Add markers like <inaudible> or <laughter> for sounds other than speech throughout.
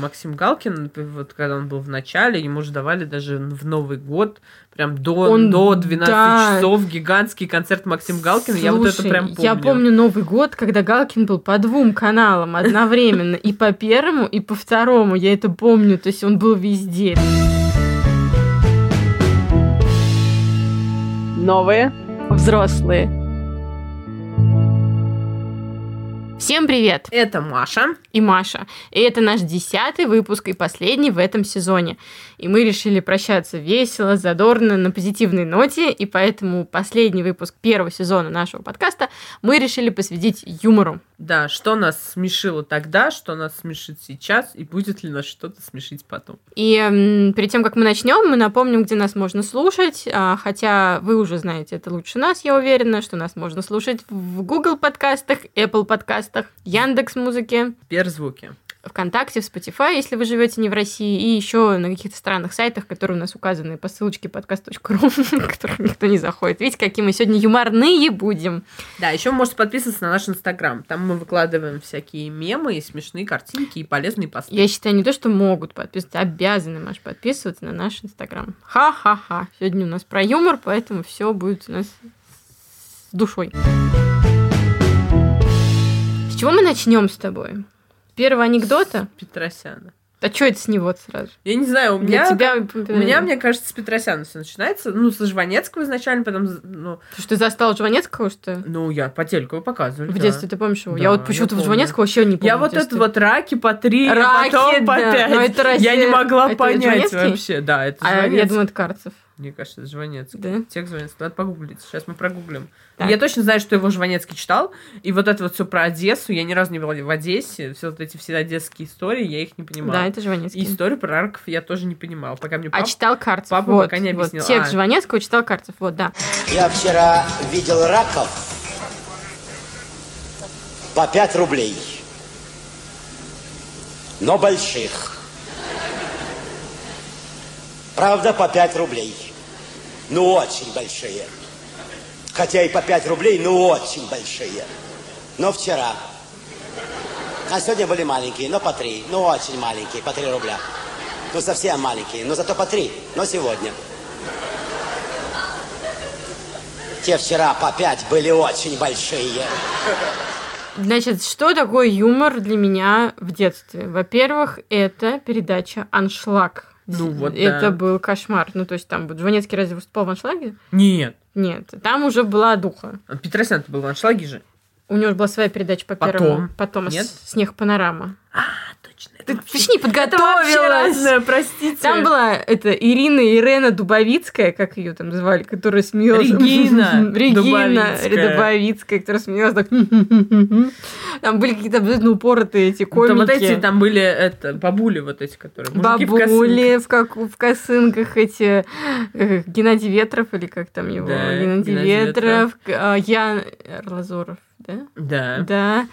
Максим Галкин, вот когда он был в начале, ему же давали даже в Новый год прям до, Он- до 12 да. часов гигантский концерт Максим Галкин. я вот это прям помню. Я помню Новый год, когда Галкин был по двум каналам одновременно. И по первому, и по второму. Я это помню. То есть он был везде. Новые взрослые. Всем привет! Это Маша. и Маша. И это наш десятый выпуск и последний в этом сезоне. И мы решили прощаться весело, задорно, на позитивной ноте. И поэтому последний выпуск первого сезона нашего подкаста мы решили посвятить юмору. Да, что нас смешило тогда, что нас смешит сейчас, и будет ли нас что-то смешить потом. И м, перед тем, как мы начнем, мы напомним, где нас можно слушать. А, хотя вы уже знаете это лучше нас, я уверена, что нас можно слушать в Google подкастах, Apple подкастах, Яндекс музыке, Сберзвуки. ВКонтакте, в Spotify, если вы живете не в России, и еще на каких-то странных сайтах, которые у нас указаны по ссылочке подкаст.ру, на <laughs> которые никто не заходит. Видите, какие мы сегодня юморные будем. Да, еще вы можете подписываться на наш инстаграм. Там мы выкладываем всякие мемы и смешные картинки и полезные посты. Я считаю, не то, что могут подписываться, а обязаны, Маш, подписываться на наш инстаграм. Ха-ха-ха. Сегодня у нас про юмор, поэтому все будет у нас с душой. С чего мы начнем с тобой? Первого анекдота? Петросяна. А что это с него сразу? Я не знаю, у меня... тебя... У меня, мне кажется, с Петросяна все начинается. Ну, с Жванецкого изначально, потом, ну, Ты что, застал Жванецкого, что ли? ну я по телеку его показывали. В да. детстве ты помнишь его? Да, я вот я почему-то. Жванецкого вообще не помню. Я вот это вот раки по три, Раки, потом по да. пять. Но это Я не Россия- могла это понять вообще. Да, это А я Жванецкий. думаю, это Карцев. Мне кажется, это Жванецкий. Да? Текст Жванецкий. Надо погуглить. Сейчас мы прогуглим. Так. Я точно знаю, что его Жванецкий читал. И вот это вот все про Одессу. Я ни разу не была в Одессе. Все вот эти все одесские истории, я их не понимала. Да, это И Жванецкий. историю про раков я тоже не понимала. Пока мне А папа... читал Карцев. папа вот, пока не вот. объяснил. Текст А. Жванецкого читал Карцев. Вот, да. Я вчера видел раков по 5 рублей. Но больших. Правда, по 5 рублей. Ну, очень большие. Хотя и по 5 рублей, но очень большие. Но вчера. А сегодня были маленькие, но по 3. Ну, очень маленькие, по 3 рубля. Ну, совсем маленькие, но зато по 3. Но сегодня. Те вчера по 5 были очень большие. Значит, что такое юмор для меня в детстве? Во-первых, это передача «Аншлаг». Ну вот, Это да. был кошмар. Ну, то есть там Жванецкий разве выступал в «Аншлаге»? Нет. Нет, там уже была духа. Петросян был в аншлаге же. У него же была своя передача по Потом. первому. Потом. Нет? «Снег панорама». А, точно. Ты, вообще- ты ж не Это вообще подготовилась! разное, <laughs> простите. Там была это Ирина Ирена Дубовицкая, как ее там звали, которая смеялась. Регина <laughs> Регина Дубовицкая. Дубовицкая, которая смеялась так. <laughs> Там были какие-то абсолютно упоротые эти комики. Там вот эти, там были, это, бабули вот эти, которые... мужики Бабули в, как, в косынках эти э, Геннадий Ветров или как там его Да, Геннадий, Геннадий Ветров, а, Ян Лазоров, да? Да. Да.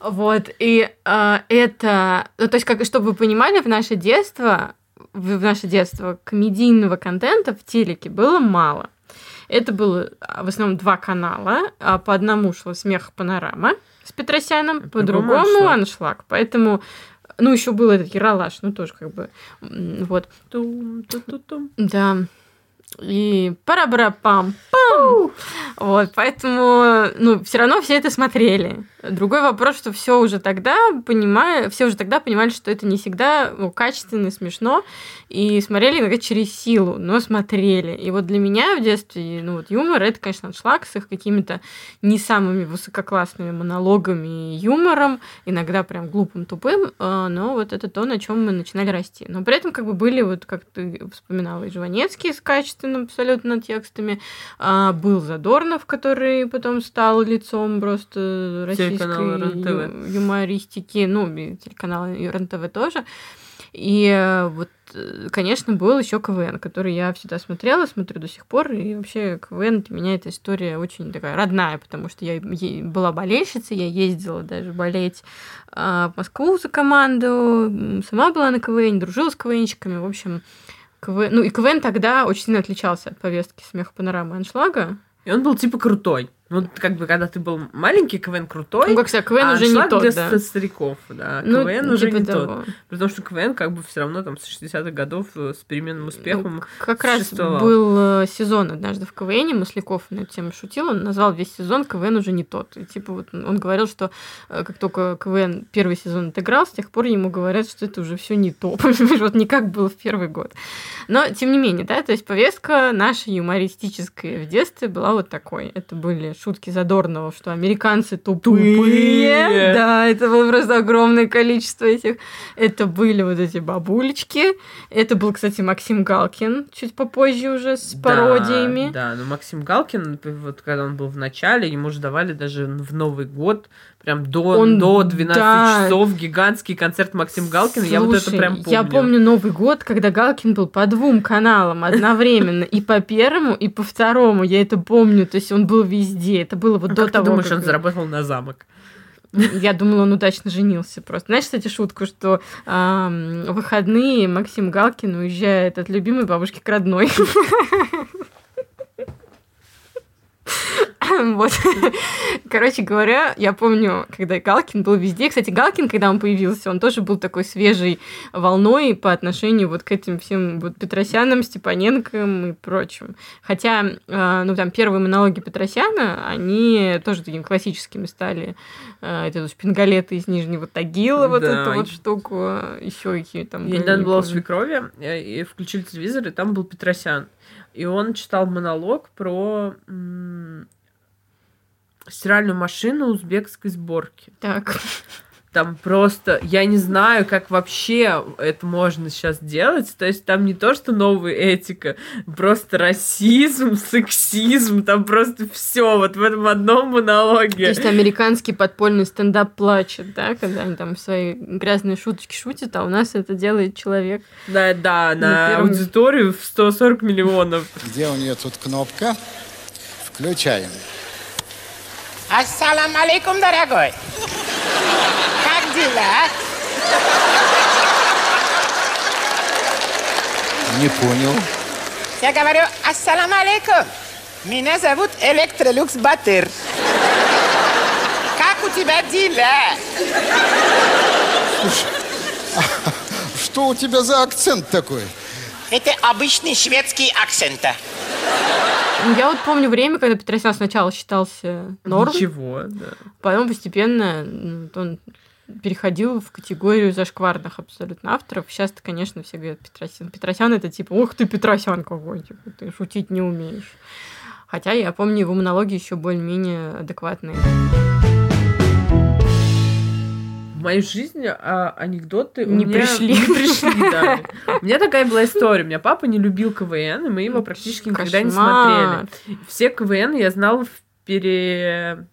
Вот. И а, это... Ну, то есть, как, чтобы вы понимали, в наше детство, в, наше детство комедийного контента в телеке было мало. Это было а, в основном два канала. а По одному шло «Смех панорама» с Петросяном, по другому другому «Аншлаг». «Аншлаг». Поэтому... Ну, еще был этот Яралаш, ну, тоже как бы... Вот. Тум, ту-ту-тум. Да. И пара пам Вот, поэтому, ну, все равно все это смотрели. Другой вопрос, что все уже тогда понимали, все уже тогда понимали, что это не всегда ну, качественно смешно, и смотрели иногда через силу, но смотрели. И вот для меня в детстве, ну, вот юмор, это, конечно, аншлаг с их какими-то не самыми высококлассными монологами и юмором, иногда прям глупым, тупым, а, но вот это то, на чем мы начинали расти. Но при этом как бы были, вот как ты вспоминала, и Жванецкий с качественным абсолютно текстами, а, был Задорнов, который потом стал лицом просто российской юмористики, ну, и телеканала РЕН-ТВ тоже. И э, вот, э, конечно, был еще КВН, который я всегда смотрела, смотрю до сих пор. И вообще КВН для меня эта история очень такая родная, потому что я была болельщицей, я ездила даже болеть а, в Москву за команду, сама была на КВН, дружила с КВНщиками. В общем, КВН... Ну и КВН тогда очень сильно отличался от повестки смеха панорамы аншлага. И он был типа крутой. Ну, как бы, когда ты был маленький, КВН крутой. Ну, как сказать, КВН а уже не тот, для да. ста- стариков, да. Ну, КВН уже типа не того. тот. Потому что КВН как бы все равно там с 60-х годов э, с переменным успехом Ну, как раз был э, сезон однажды в КВН, Масляков на эту тему шутил, он назвал весь сезон КВН уже не тот. И типа вот он говорил, что э, как только КВН первый сезон отыграл, с тех пор ему говорят, что это уже все не то. <laughs> Вот не как было в первый год. Но, тем не менее, да, то есть повестка наша юмористическая в детстве была вот такой. Это были шутки Задорнова, что американцы тупые. Тупые. Да, это было просто огромное количество этих. Это были вот эти бабулечки. Это был, кстати, Максим Галкин, чуть попозже уже с Да, пародиями. Да, но Максим Галкин, вот когда он был в начале, ему же давали даже в Новый год прям до, Он- до 12 да. часов гигантский концерт Максим Галкина. я вот это Слушай, прям помню. Я помню Новый год, когда Галкин был по двум каналам одновременно, и по первому, и по второму. Я это помню. То есть он был везде. Это было вот А до как того, ты думаешь, как- он заработал на замок? <laughs> Я думала, он удачно женился просто. Знаешь, кстати, шутку, что в выходные Максим Галкин уезжает от любимой бабушки к родной. <laughs> <laughs> Вот. Короче говоря, я помню, когда Галкин был везде. Кстати, Галкин, когда он появился, он тоже был такой свежей волной по отношению вот к этим всем вот Петросянам, Степаненкам и прочим. Хотя, э, ну, там, первые монологи Петросяна, они тоже такими классическими стали. Э, Это вот шпингалеты из Нижнего Тагила, вот Да. эту вот штуку. Еще какие там Я недавно не была помню. свекрови, э, и включили телевизор, и там был Петросян. И он читал монолог про стиральную машину узбекской сборки. Так. Там просто, я не знаю, как вообще это можно сейчас делать. То есть там не то, что новая этика, просто расизм, сексизм, там просто все вот в этом одном То монологе. есть американский подпольный стендап плачет, да, когда они там свои грязные шуточки шутят, а у нас это делает человек. Да, да, На на первом- аудиторию в 140 миллионов. Где у нее тут кнопка? Включаем. Ассалам алейкум, дорогой. Дела? Не понял. Я говорю, ассалам алейкум. Меня зовут Электролюкс Батыр. Как у тебя дела? Что у тебя за акцент такой? Это обычный шведский акцент. Я вот помню время, когда Петросян сначала считался норм, Ничего, да. потом постепенно ну, он переходил в категорию зашкварных абсолютно авторов. Сейчас-то, конечно, все говорят Петросян. Петросян это типа, ух ты, Петросян какой, типа, ты шутить не умеешь. Хотя я помню его монологи еще более-менее адекватные. В мою жизнь а, анекдоты у Не меня пришли. Не пришли, <laughs> да. У меня такая была история. У меня папа не любил КВН, и мы его практически никогда не смотрели. Все КВН я знала в пере...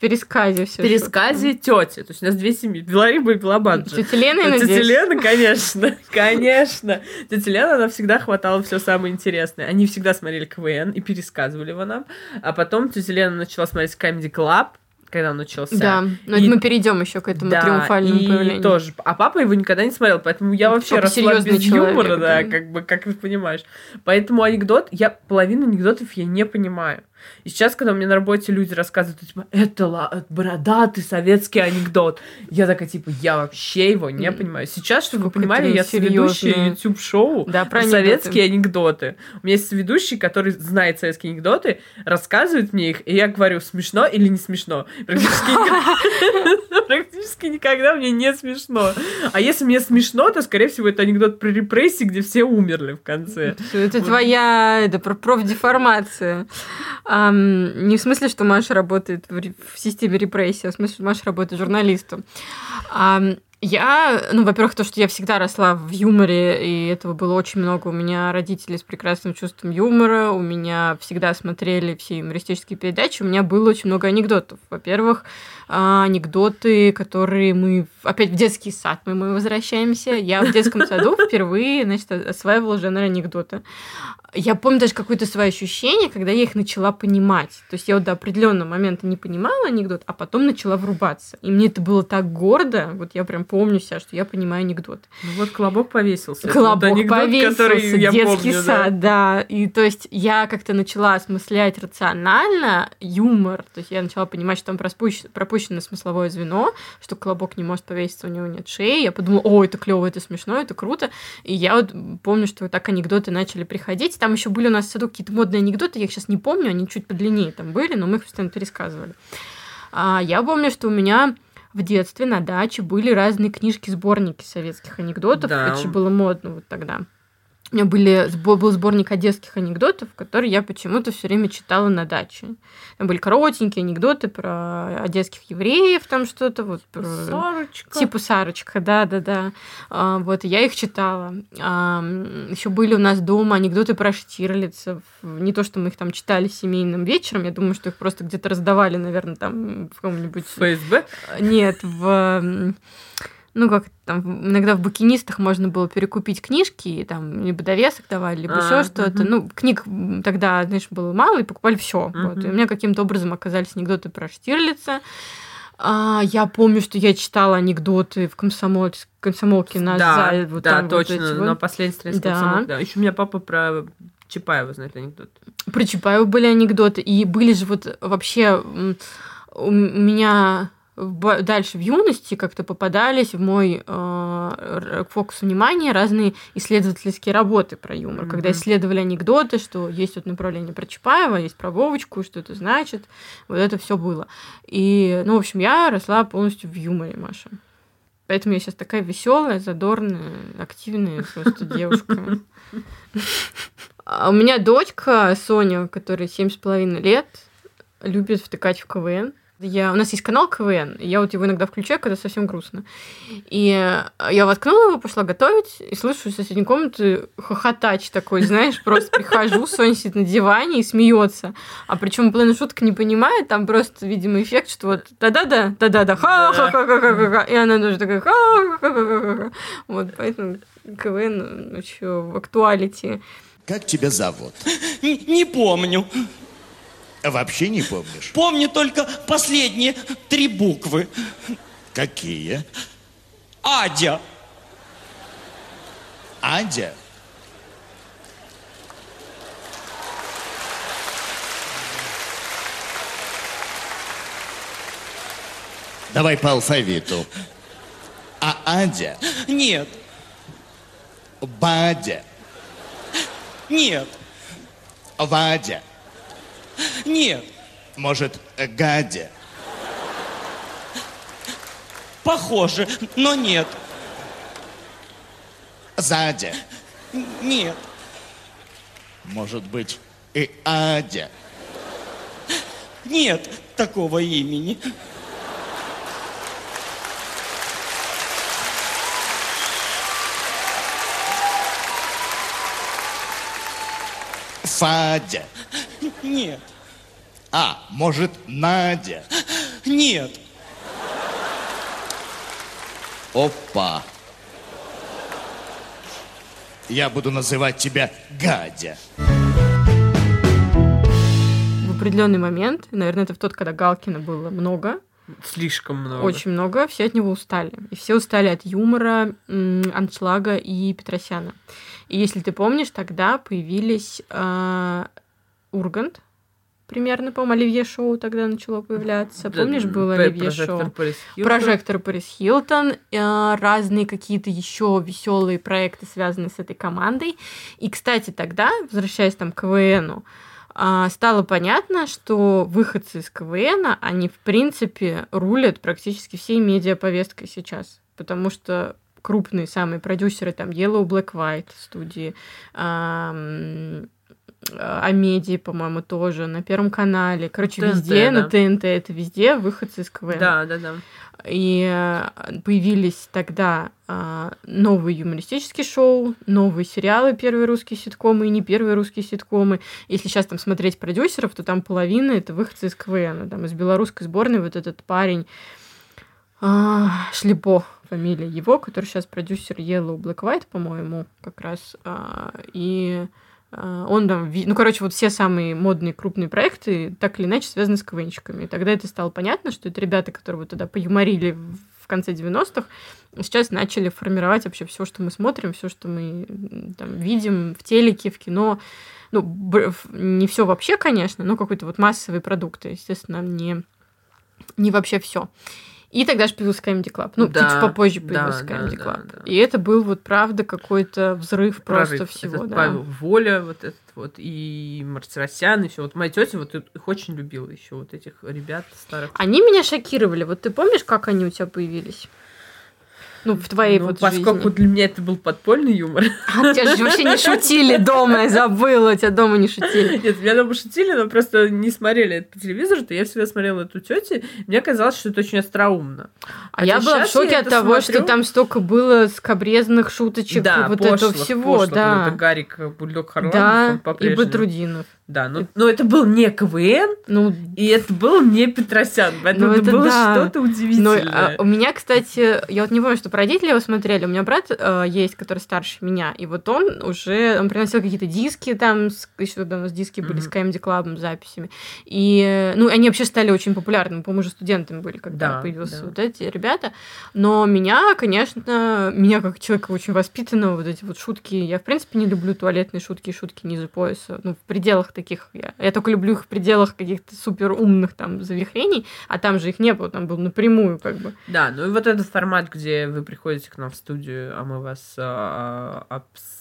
Пересказе все. в пересказе тети. То есть у нас две семьи. Белариба и Белобаджи. Тетя Лена, я Тетя надеюсь. Лена, конечно, <laughs> конечно. Тетя Лена, она всегда хватала все самое интересное. Они всегда смотрели КВН и пересказывали его нам. А потом тетя Лена начала смотреть Comedy Club, когда он начался. Да, но И- мы перейдем еще к этому Да, триумфальному и появлению. тоже. А папа его никогда не смотрел, поэтому я вообще Папа росла серьезный без человек, юмора, да, да. как бы, как ты понимаешь. Поэтому анекдот, я половину анекдотов я не понимаю. И сейчас, когда мне на работе люди рассказывают, типа, это ла- бородатый советский анекдот, я такая, типа, я вообще его не понимаю. Сейчас, чтобы вы понимали, я серьёзная. YouTube-шоу Да, про анекдоты. советские анекдоты. У меня есть ведущий, который знает советские анекдоты, рассказывает мне их, и я говорю, смешно или не смешно. Практически <laughs> практически никогда мне не смешно. А если мне смешно, то, скорее всего, это анекдот про репрессии, где все умерли в конце. Это Вот. твоя это, про- профдеформация. Ам, не в смысле, что Маша работает в, в системе репрессий, а в смысле, что Маша работает журналистом. Ам, я, ну, во-первых, то, что я всегда росла в юморе, и этого было очень много. У меня родители с прекрасным чувством юмора, у меня всегда смотрели все юмористические передачи, у меня было очень много анекдотов. Во-первых, а, анекдоты, которые мы... Опять в детский сад мы, мы возвращаемся. Я в детском саду впервые, значит, осваивала жанр анекдота. Я помню даже какое-то свое ощущение, когда я их начала понимать. То есть я вот до определенного момента не понимала анекдот, а потом начала врубаться. И мне это было так гордо. Вот я прям помню себя, что я понимаю анекдоты. Ну вот колобок повесился. Колобок вот анекдот, повесился, который я детский помню, да. сад, да. И то есть я как-то начала осмыслять рационально юмор. То есть я начала понимать, что там пропущено, пропущено смысловое звено, что колобок не может повеситься, у него нет шеи. Я подумала, о, это клево, это смешно, это круто. И я вот помню, что вот так анекдоты начали приходить. Там еще были у нас в саду какие-то модные анекдоты, я их сейчас не помню, они чуть подлиннее там были, но мы их постоянно пересказывали. А я помню, что у меня в детстве на даче были разные книжки, сборники советских анекдотов. Да. Это же было модно вот тогда. У меня были, был сборник одесских анекдотов, который я почему-то все время читала на даче. Там были коротенькие анекдоты про одесских евреев, там что-то вот. про- Сарочка. Типа Сарочка, да, да, да. А, вот, я их читала. еще были у нас дома анекдоты про Штирлица. Не то, что мы их там читали семейным вечером, я думаю, что их просто где-то раздавали, наверное, там в каком-нибудь... ФСБ. Нет, в... Ну, как там, иногда в букинистах можно было перекупить книжки, и там либо довесок давали, либо А, еще что-то. мгм. Ну, книг тогда, знаешь, было мало, и покупали все. Вот. И у меня каким-то образом оказались анекдоты про Штирлица. А, я помню, что я читала анекдоты в комсомол... комсомолке на да, зале. Вот да, там вот точно, эти вот. на последней странице Да. комсомолки, да. Еще у меня папа про Чапаева знает анекдот. Про Чапаева были анекдоты. И были же вот вообще у меня в дальше в юности как-то попадались в мой э, фокус внимания разные исследовательские работы про юмор, когда Мгм. исследовали анекдоты, что есть вот направление про Чапаева, есть про Вовочку, что это значит. Вот это все было. И, ну, в общем, я росла полностью в юморе, Маша. Поэтому я сейчас такая веселая, задорная, активная просто <laughs> девушка. А У меня дочка Соня, которой семь с половиной лет, любит втыкать в КВН. Я, у нас есть канал КВН, и я вот его иногда включаю, когда совсем грустно. И я воткнула его, пошла готовить, и слышу из соседней комнаты хохотач такой, знаешь, просто прихожу, Соня сидит на диване и смеется. А причем половину шуток не понимает, там просто, видимо, эффект, что вот да-да-да, да-да-да, ха-ха-ха-ха-ха, и она тоже такая ха-ха-ха-ха-ха. Вот, поэтому КВН еще в актуалити. Как тебя зовут? Не помню. Вообще не помнишь? Помню только последние три буквы. Какие? Адя. Адя? Давай по алфавиту. А Адя? Нет, Бадя? нет, Вадя? Нет. Может, Гадя? Похоже, но нет. Задя? Нет. Может быть, и Адя? Нет такого имени. Фадя? Нет. А, может, Надя? Нет. Опа. Я буду называть тебя Гадя. В определенный момент, наверное, это в тот, когда Галкина было много, Слишком много. очень много, все от него устали. И все устали от юмора, аншлага и Петросяна. И если ты помнишь, тогда появились а, Ургант, примерно, по-моему, Оливье Шоу тогда начало появляться. Помнишь, было Оливье Шоу? Прожектор Пэрис Хилтон, э, разные какие-то еще веселые проекты, связанные с этой командой. И, кстати, тогда, возвращаясь там к КВНу, а, стало понятно, что выходцы из КВН, они, в принципе, рулят практически всей медиаповесткой сейчас. Потому что крупные самые продюсеры, там, Yellow Black White студии, ам, а, Амедии, по-моему, тоже, на Первом канале. Короче, ТНТ, везде, на да. ТНТ, это везде выходцы из КВН. Да, да, да. И э, появились тогда а, новые юмористические шоу, новые сериалы, первые русские ситкомы и не первые русские ситкомы. Если сейчас там смотреть продюсеров, то там половина это выходцы из КВН. Там из белорусской сборной вот этот парень а, Шлепо фамилия его, который сейчас продюсер Yellow Black White, по-моему, как раз. а, и он там, ну, короче, вот все самые модные крупные проекты так или иначе связаны с КВНчиками. И тогда это стало понятно, что это ребята, которые вот тогда поюморили в конце 90-х, сейчас начали формировать вообще все, что мы смотрим, все, что мы там, видим в телеке, в кино. Ну, не все вообще, конечно, но какой-то вот массовые продукты, естественно, не, не вообще все. И тогда же появился Comedy Club. Ну, Да, чуть попозже да, появился да, Comedy да, Club. да. И это был вот, правда, какой-то взрыв просто Прорыв. всего, Этот да. Павел Воля, вот этот вот, и Мартиросян, и все. Вот моя тетя вот их очень любила еще, вот этих ребят старых. Они меня шокировали. Вот ты помнишь, как они у тебя появились? Ну, в твоей Ну, вот поскольку жизни. для меня это был подпольный юмор. А тебя же вообще не <laughs> шутили дома, я забыла, тебя дома не шутили. Нет, меня дома шутили, но просто не смотрели это по телевизору, то я всегда смотрела эту тетю, мне казалось, что это очень остроумно. А я Хотя была в я шоке от того, смотрю. что там столько было скобрезных шуточек, да, вот пошлых, этого всего, пошлых. Ну, да. Это Гарик Бульдог Харламов, Да, он и. Батрудинов. Да, но, но это был не КВН, Ну, и это был не Петросян, поэтому Ну, это, это было да. что-то Ну, удивительное. а у меня, кстати, я вот не помню, что про родители его смотрели. У меня брат э, есть, который старше меня, и вот он уже, он приносил какие-то диски там, с- еще когда у нас диски были с Мгм. Comedy Club записями. И, ну, они вообще стали очень популярными, по-моему, уже студентами были, когда Да, появился да. вот эти ребята. Но меня, конечно, меня как человека очень воспитанного, вот эти вот шутки, я, в принципе, не люблю туалетные шутки и шутки ниже пояса. Ну, в пределах таких, я, я только люблю их в пределах каких-то супер умных там завихрений, а там же их не было, там был напрямую как бы. Да, ну и вот этот формат, где вы приходите к нам в студию, а мы вас а, обс-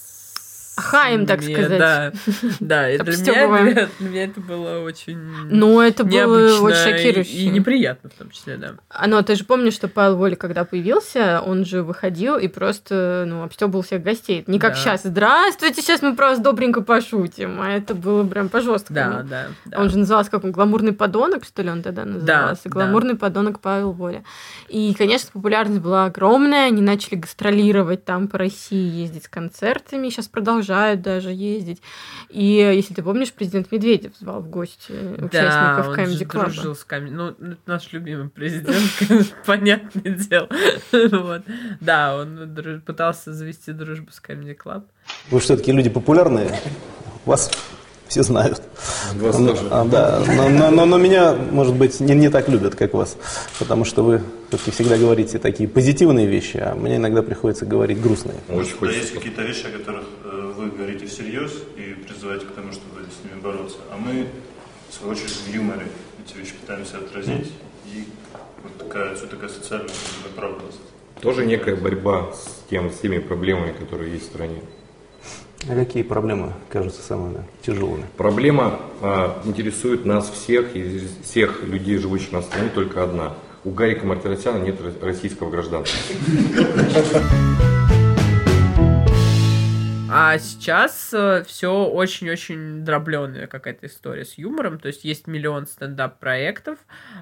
Ахаем, так сказать. Да, да, <laughs> и для меня, для, меня это было очень Но это было очень и- шокирующе. и неприятно в том числе, да. А, ну, ты же помнишь, что Павел Воля, когда появился, он же выходил и просто, ну, обстебывал всех гостей. Не как Да. сейчас. Здравствуйте, сейчас мы про вас добренько пошутим. А это было прям по жесткому. Да, да, да. Он же назывался как он, гламурный подонок, что ли, он тогда назывался. да. гламурный подонок Павел Воля. И, конечно, популярность была огромная. Они начали гастролировать там по России, ездить с концертами. Сейчас продолжают даже ездить. И, если ты помнишь, президент Медведев звал в гости участников Comedy же Club. дружил с Comedy- Ну, это наш любимый президент, <laughs> понятное дело. <laughs> Да, он пытался завести дружбу с Comedy Club. Вы все-таки люди популярные, вас все знают. Вас Ну, тоже. а, да, но, но- но- но меня, может быть, не, не так любят, как вас, потому что вы все-таки всегда говорите такие позитивные вещи, а мне иногда приходится говорить грустные. Очень Да, есть хочется. какие-то вещи, о которых э, говорите всерьез и призываете к тому, чтобы с ними бороться. А мы, в свою очередь, в юморе эти вещи пытаемся отразить. И вот такая, все такая социальная направленность. Тоже некая борьба с, тем, с теми проблемами, которые есть в стране. А какие проблемы кажутся самыми тяжелыми? Проблема а, интересует нас всех, и из всех людей, живущих на стране, только одна. У Гарика Мартиросяна нет ро- российского гражданства. А сейчас все очень-очень дробленая какая-то история с юмором. То есть есть миллион стендап-проектов,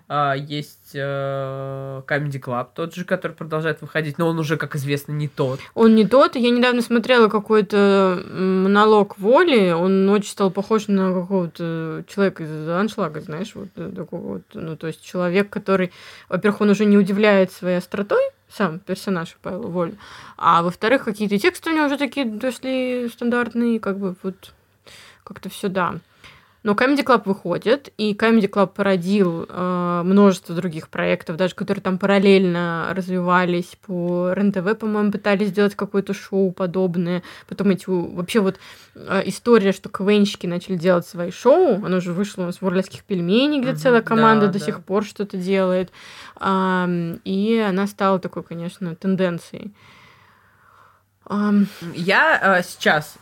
а, есть э, Comedy Club тот же, который продолжает выходить, но он уже, как известно, не тот. Он не тот. Я недавно смотрела какой-то монолог Воли. Он очень стал похож на какого-то человека из аншлага, знаешь, вот э, такого вот. Ну, то есть человек, который, во-первых, он уже не удивляет своей остротой, сам персонаж Павла Воли, а во-вторых, какие-то тексты у него уже такие дошли стандартные, как бы вот как-то все да. Но Comedy Club выходит, и Comedy Club породил э, множество других проектов, даже которые там параллельно развивались по РЕН-ТВ, по-моему, пытались сделать какое-то шоу подобное. Потом эти вообще вот э, история, что КВНщики начали делать свои шоу, оно уже вышло у нас в «Уральских пельменей», где Мгм, целая команда да, до да. сих пор что-то делает. Ам, и она стала такой, конечно, тенденцией. Ам, Я э, сейчас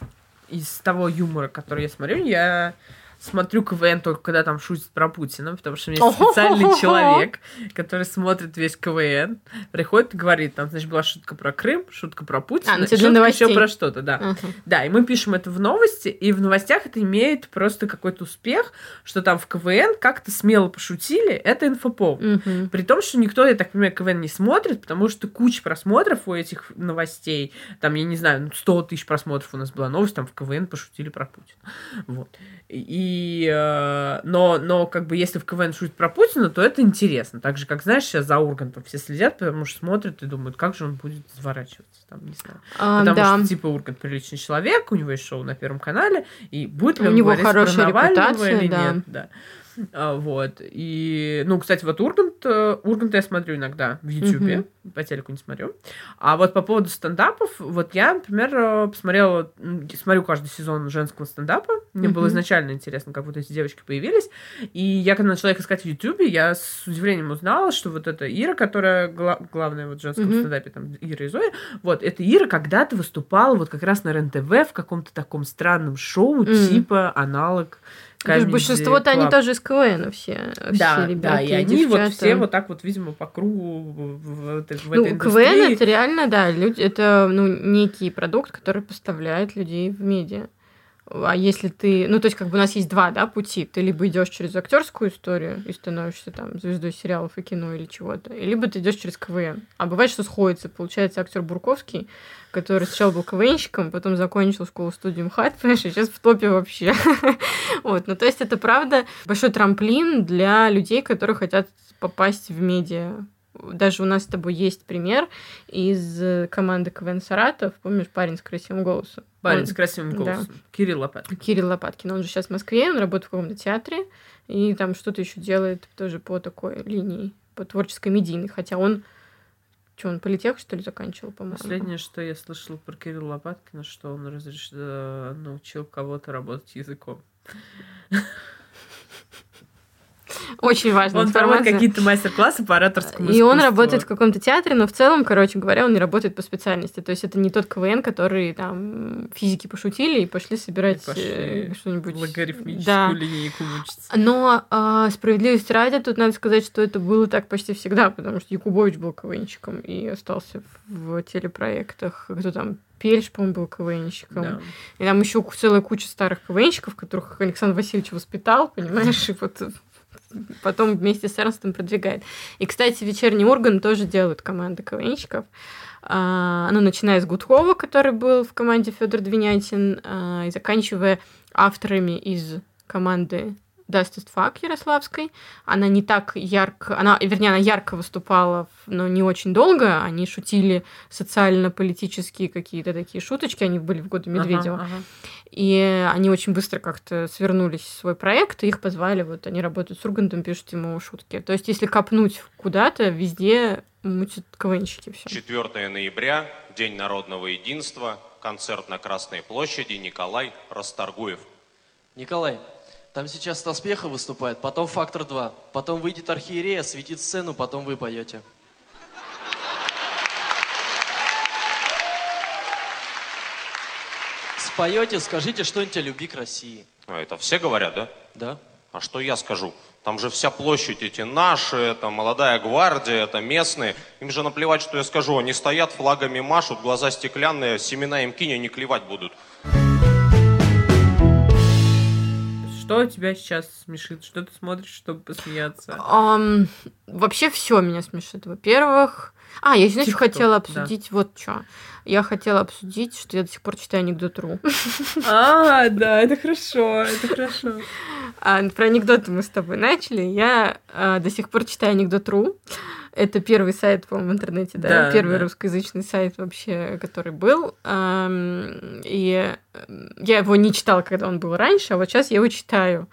из того юмора, который я смотрю, я смотрю КВН только когда там шутят про Путина, потому что у меня есть специальный человек, который смотрит весь КВН, приходит и говорит, там, значит, была шутка про Крым, шутка про Путина, А, ну, шутка еще про что-то, да. ага. Да, и мы пишем это в новости, и в новостях это имеет просто какой-то успех, что там в КВН как-то смело пошутили, это инфоповод. Мгм. При том, что никто, я так понимаю, КВН не смотрит, потому что куча просмотров у этих новостей, там, я не знаю, ну, 100 тысяч просмотров у нас была новость, там в КВН пошутили про Путина. Вот. И, э, но, но, как бы, если в КВН шутят про Путина, то это интересно. Так же, как, знаешь, сейчас за Ургантом все следят, потому что смотрят и думают, как же он будет изворачиваться, там, не знаю. А, Потому да. что, типа, Ургант приличный человек, у него есть шоу на Первом канале, и будет ли У он него говорить про хорошая Навального репутация, или да. нет, да. А, вот. И, ну, кстати, вот Ургант, э, Урганта я смотрю иногда в. Мгм. по телеку не смотрю. А вот по поводу стендапов, вот я, например, э, посмотрела, смотрю каждый сезон женского стендапа. Мне было изначально интересно, как вот эти девочки появились. И я, когда начала их искать в Ютубе, я с удивлением узнала, что вот эта Ира, которая гла- главная вот в женском стендапе, там, Ира и Зоя, вот, эта Ира когда-то выступала вот как раз на РЕН-ТВ в каком-то таком странном шоу, типа аналог Что Comedy большинство-то они тоже из КВН все, Да, все да, ребята и они вот девчата. все вот так вот, видимо, по кругу в, этой, в Ну, этой КВН индустрии. это реально, да, люди, это ну, некий продукт, который поставляет людей в медиа. А если ты, ну, то есть, как бы у нас есть два, да, пути. Ты либо идешь через актерскую историю и становишься там звездой сериалов и кино или чего-то, либо ты идешь через КВН. А бывает, что сходится. Получается, актер Бурковский, который сначала был КВНщиком, потом закончил школу студию МХАТ, понимаешь, и сейчас в топе вообще. <laughs> Вот, ну, то есть, это правда большой трамплин для людей, которые хотят попасть в медиа. Даже у нас с тобой есть пример из э, команды КВН Саратов. Помнишь, парень с красивым голосом? Парень Он- с красивым да. голосом. Кирилл Лопаткин. Кирилл Лопаткин. Он же сейчас в Москве, он работает в каком-то театре, и там что-то еще делает тоже по такой линии, по творческой медийной. Хотя он... Что, он политех, что ли, заканчивал, по-моему? Последнее, что я слышала про Кирилла Лопаткина, что он разреш... э, научил кого-то работать языком. Очень важная Он проводит информация. какие-то мастер-классы по ораторскому И он искусству. работает в каком-то театре, но в целом, короче говоря, он не работает по специальности. То есть это не тот КВН, который там физики пошутили и пошли собирать э, что-нибудь. логарифмическую Да. линейку мучиться. Но а, справедливости ради, тут надо сказать, что это было так почти всегда, потому что Якубович был КВНщиком и остался в телепроектах. Кто там? Пельш, по-моему, был КВНщиком. Да. И там еще целая куча старых КВНщиков, которых Александр Васильевич воспитал, понимаешь, и вот потом вместе с Эрнстом продвигает. И, кстати, вечерний орган тоже делают команды КВНщиков. А, ну, начиная с Гудкова, который был в команде Федор Двинятин, а, и заканчивая авторами из команды Dust is Fuck Ярославской. Она не так ярко, она, вернее, она ярко выступала, но не очень долго. Они шутили социально-политические какие-то такие шуточки, они были в годы Медведева. Ага, ага. И они очень быстро как-то свернулись в свой проект, и их позвали, вот они работают с Ургантом, пишут ему шутки. То есть, если копнуть куда-то, везде мутят КВНщики все. 4 ноября, День народного единства, концерт на Красной площади, Николай Расторгуев. Николай, там сейчас Стас Пьеха выступает, потом Фактор 2, потом выйдет архиерей, осветит сцену, потом вы поете. Споете, скажите что-нибудь о любви к России. А это все говорят, да? Да. А что я скажу? Там же вся площадь эти наши, это молодая гвардия, это местные. Им же наплевать, что я скажу. Они стоят, флагами машут, глаза стеклянные, семена им кинь, они клевать будут. Что тебя сейчас смешит? Что ты смотришь, чтобы посмеяться? Ам, вообще все меня смешит. Во-первых, а, я, знаешь, Типа хотела кто? Да. обсудить вот что. Я хотела обсудить, что я до сих пор читаю анекдот.ру. <laughs> А, да, это хорошо, это хорошо. А, про анекдоты мы с тобой начали. Я а, до сих пор читаю анекдот.ру. Это первый сайт, по-моему, в интернете, да? Да, первый да. русскоязычный сайт вообще, который был. И э, я его не читала, когда он был раньше, а вот сейчас я его читаю.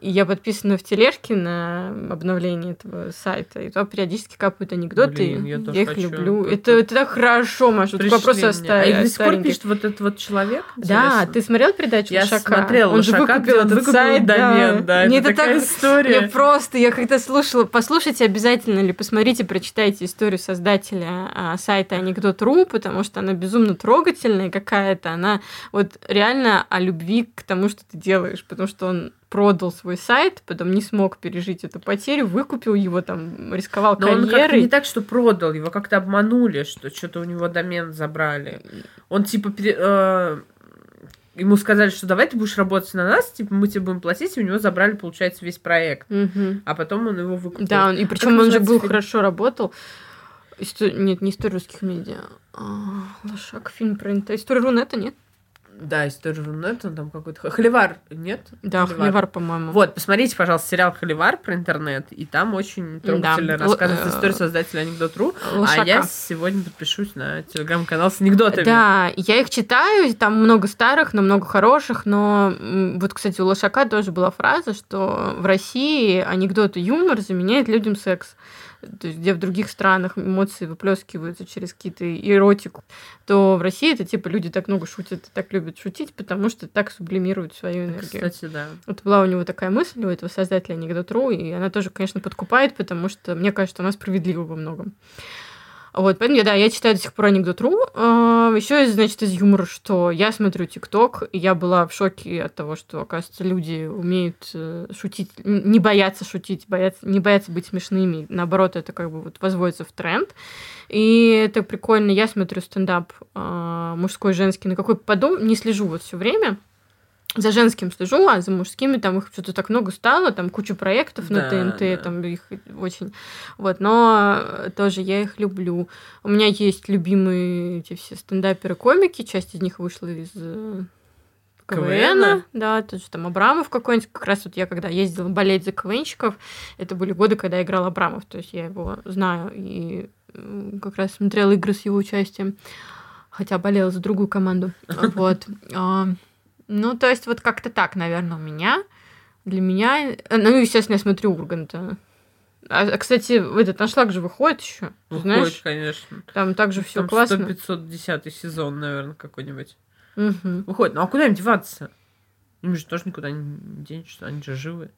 И я подписана в тележке на обновление этого сайта. И туда периодически капают анекдоты. Блин, я тоже их хочу. люблю. Тут- Это, это так хорошо, Маша. Тут Пришли вопросы мне. оста- А их до сих пор пишет вот этот вот человек? Да, Интересно. ты смотрел передачу Я Лошака? смотрела Он же «Лошака», выкупил этот выкупил сайт, домен, да, Мне это это такая так история. Я просто, я когда слушала, послушайте обязательно или посмотрите, прочитайте историю создателя а, сайта Анекдот.ру, потому что она безумно трогательная какая-то, она вот реально о любви к тому, что ты делаешь, потому что он продал свой сайт, потом не смог пережить эту потерю, выкупил его, там, рисковал Но он карьерой. не так, что продал, его как-то обманули, что что-то у него домен забрали. Он типа пере- э, ему сказали, что давай ты будешь работать на нас, типа мы тебе будем платить, и у него забрали, получается, весь проект. Мгм. А потом он его выкупил. Да, он- и причем он же был фильм? хорошо работал. Исто- Нет, не история русских медиа. А, Лошак, фильм про История Рунета, нет? Да, история Рунета, там какой-то... Холивар, нет? Да, Холивар, по-моему. Вот, посмотрите, пожалуйста, сериал Холивар про интернет, и там очень трогательно Да. рассказывается Л- история создателя анекдот.ру, а я сегодня подпишусь на телеграм-канал с анекдотами. Да, я их читаю, там много старых, но много хороших, но вот, кстати, у Лошака тоже была фраза, что в России анекдот и юмор заменяет людям секс. То есть где в других странах эмоции выплескиваются через какие-то эротику, то в России это типа люди так много шутят и так любят шутить, потому что так сублимируют свою энергию. Кстати, да. Вот была у него такая мысль, у этого создателя анекдот.ру, и она тоже, конечно, подкупает, потому что мне кажется, она справедлива во многом. Вот, поэтому да, я читаю до сих пор анекдот.ру. Еще, значит, из юмора, что я смотрю ТикТок, и я была в шоке от того, что, оказывается, люди умеют э, шутить, не боятся шутить, боятся, не боятся быть смешными. Наоборот, это как бы вот возводится в тренд. И это прикольно. Я смотрю стендап э, мужской, женский, на какой попаду, не слежу вот все время. За женским слежу, а за мужскими там их что-то так много стало, там куча проектов на Да, ТНТ, да. там их очень... Вот, но э, тоже я их люблю. У меня есть любимые эти все стендаперы-комики, часть из них вышла из э? КВН, да, тоже там Абрамов какой-нибудь. Как раз вот я когда ездила болеть за КВНщиков, это были годы, когда играл Абрамов, то есть я его знаю и как раз смотрела игры с его участием, хотя болела за другую команду. <laughs> Вот. Ну, то есть вот как-то так, наверное, у меня. Для меня... э, Ну, естественно, я смотрю Урганта. А, кстати, этот аншлаг же выходит еще. Выходит, Знаешь, конечно. там также все Там классно. 100-510 сезон, наверное, какой-нибудь. Мгм. Выходит. Ну а куда им деваться? Им же тоже никуда не денешься, они же живы.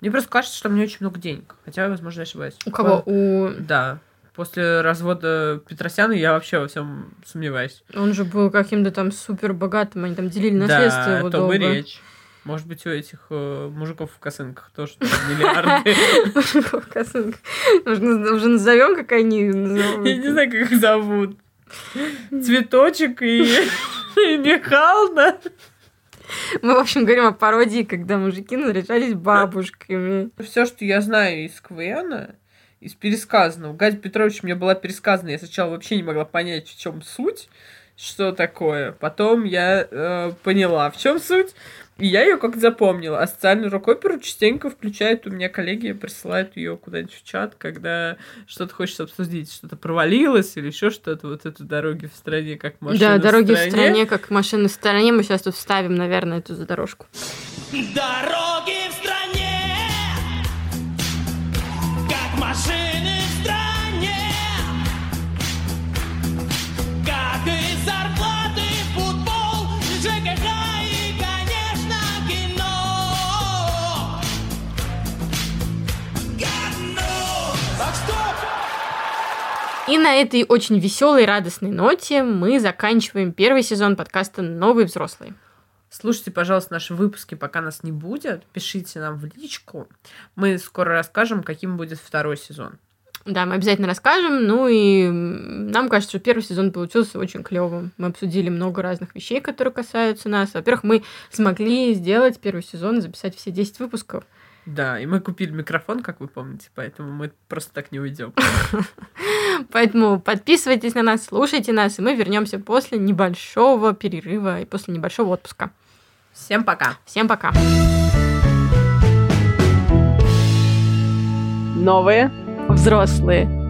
Мне просто кажется, что у меня очень много денег. Хотя, возможно, я ошибаюсь. У кого? У... Да. После развода Петросяна я вообще во всем сомневаюсь. Он же был каким-то там супер богатым, они там делили наследство да, его о том долго. и речь. Может быть, у этих э, мужиков в косынках тоже миллиарды. <laughs> Мужиков в косынках. Уже назовем, как они назовут? Я не знаю, как их зовут. Цветочек и Михална. Мы, в общем, говорим о пародии, когда мужики наряжались бабушками. Все, что я знаю из КВН, из пересказанного. Гадя Петрович мне была пересказана. Я сначала вообще не могла понять, в чем суть, что такое. Потом я э, поняла, в чем суть. И я ее как запомнила. А социальную рок-оперу частенько включают у меня коллеги, присылают ее куда-нибудь в чат, когда что-то хочется обсудить, что-то провалилось или еще что-то. Вот это дороги в стране, как машина да, дороги в в стране. стране, как машины в стране. Мы сейчас тут вставим, наверное, эту задорожку. Дороги И на этой очень веселой, радостной ноте мы заканчиваем первый сезон подкаста «Новые взрослые». Слушайте, пожалуйста, наши выпуски, пока нас не будет. Пишите нам в личку. Мы скоро расскажем, каким будет второй сезон. Да, мы обязательно расскажем. Ну и нам кажется, что первый сезон получился очень клевым. Мы обсудили много разных вещей, которые касаются нас. Во-первых, мы смогли сделать первый сезон записать все 10 выпусков. Да, и мы купили микрофон, как вы помните, поэтому мы просто так не уйдем. <laughs> Поэтому подписывайтесь на нас, слушайте нас, и мы вернемся после небольшого перерыва и после небольшого отпуска. Всем пока. Всем пока. Новые Взрослые.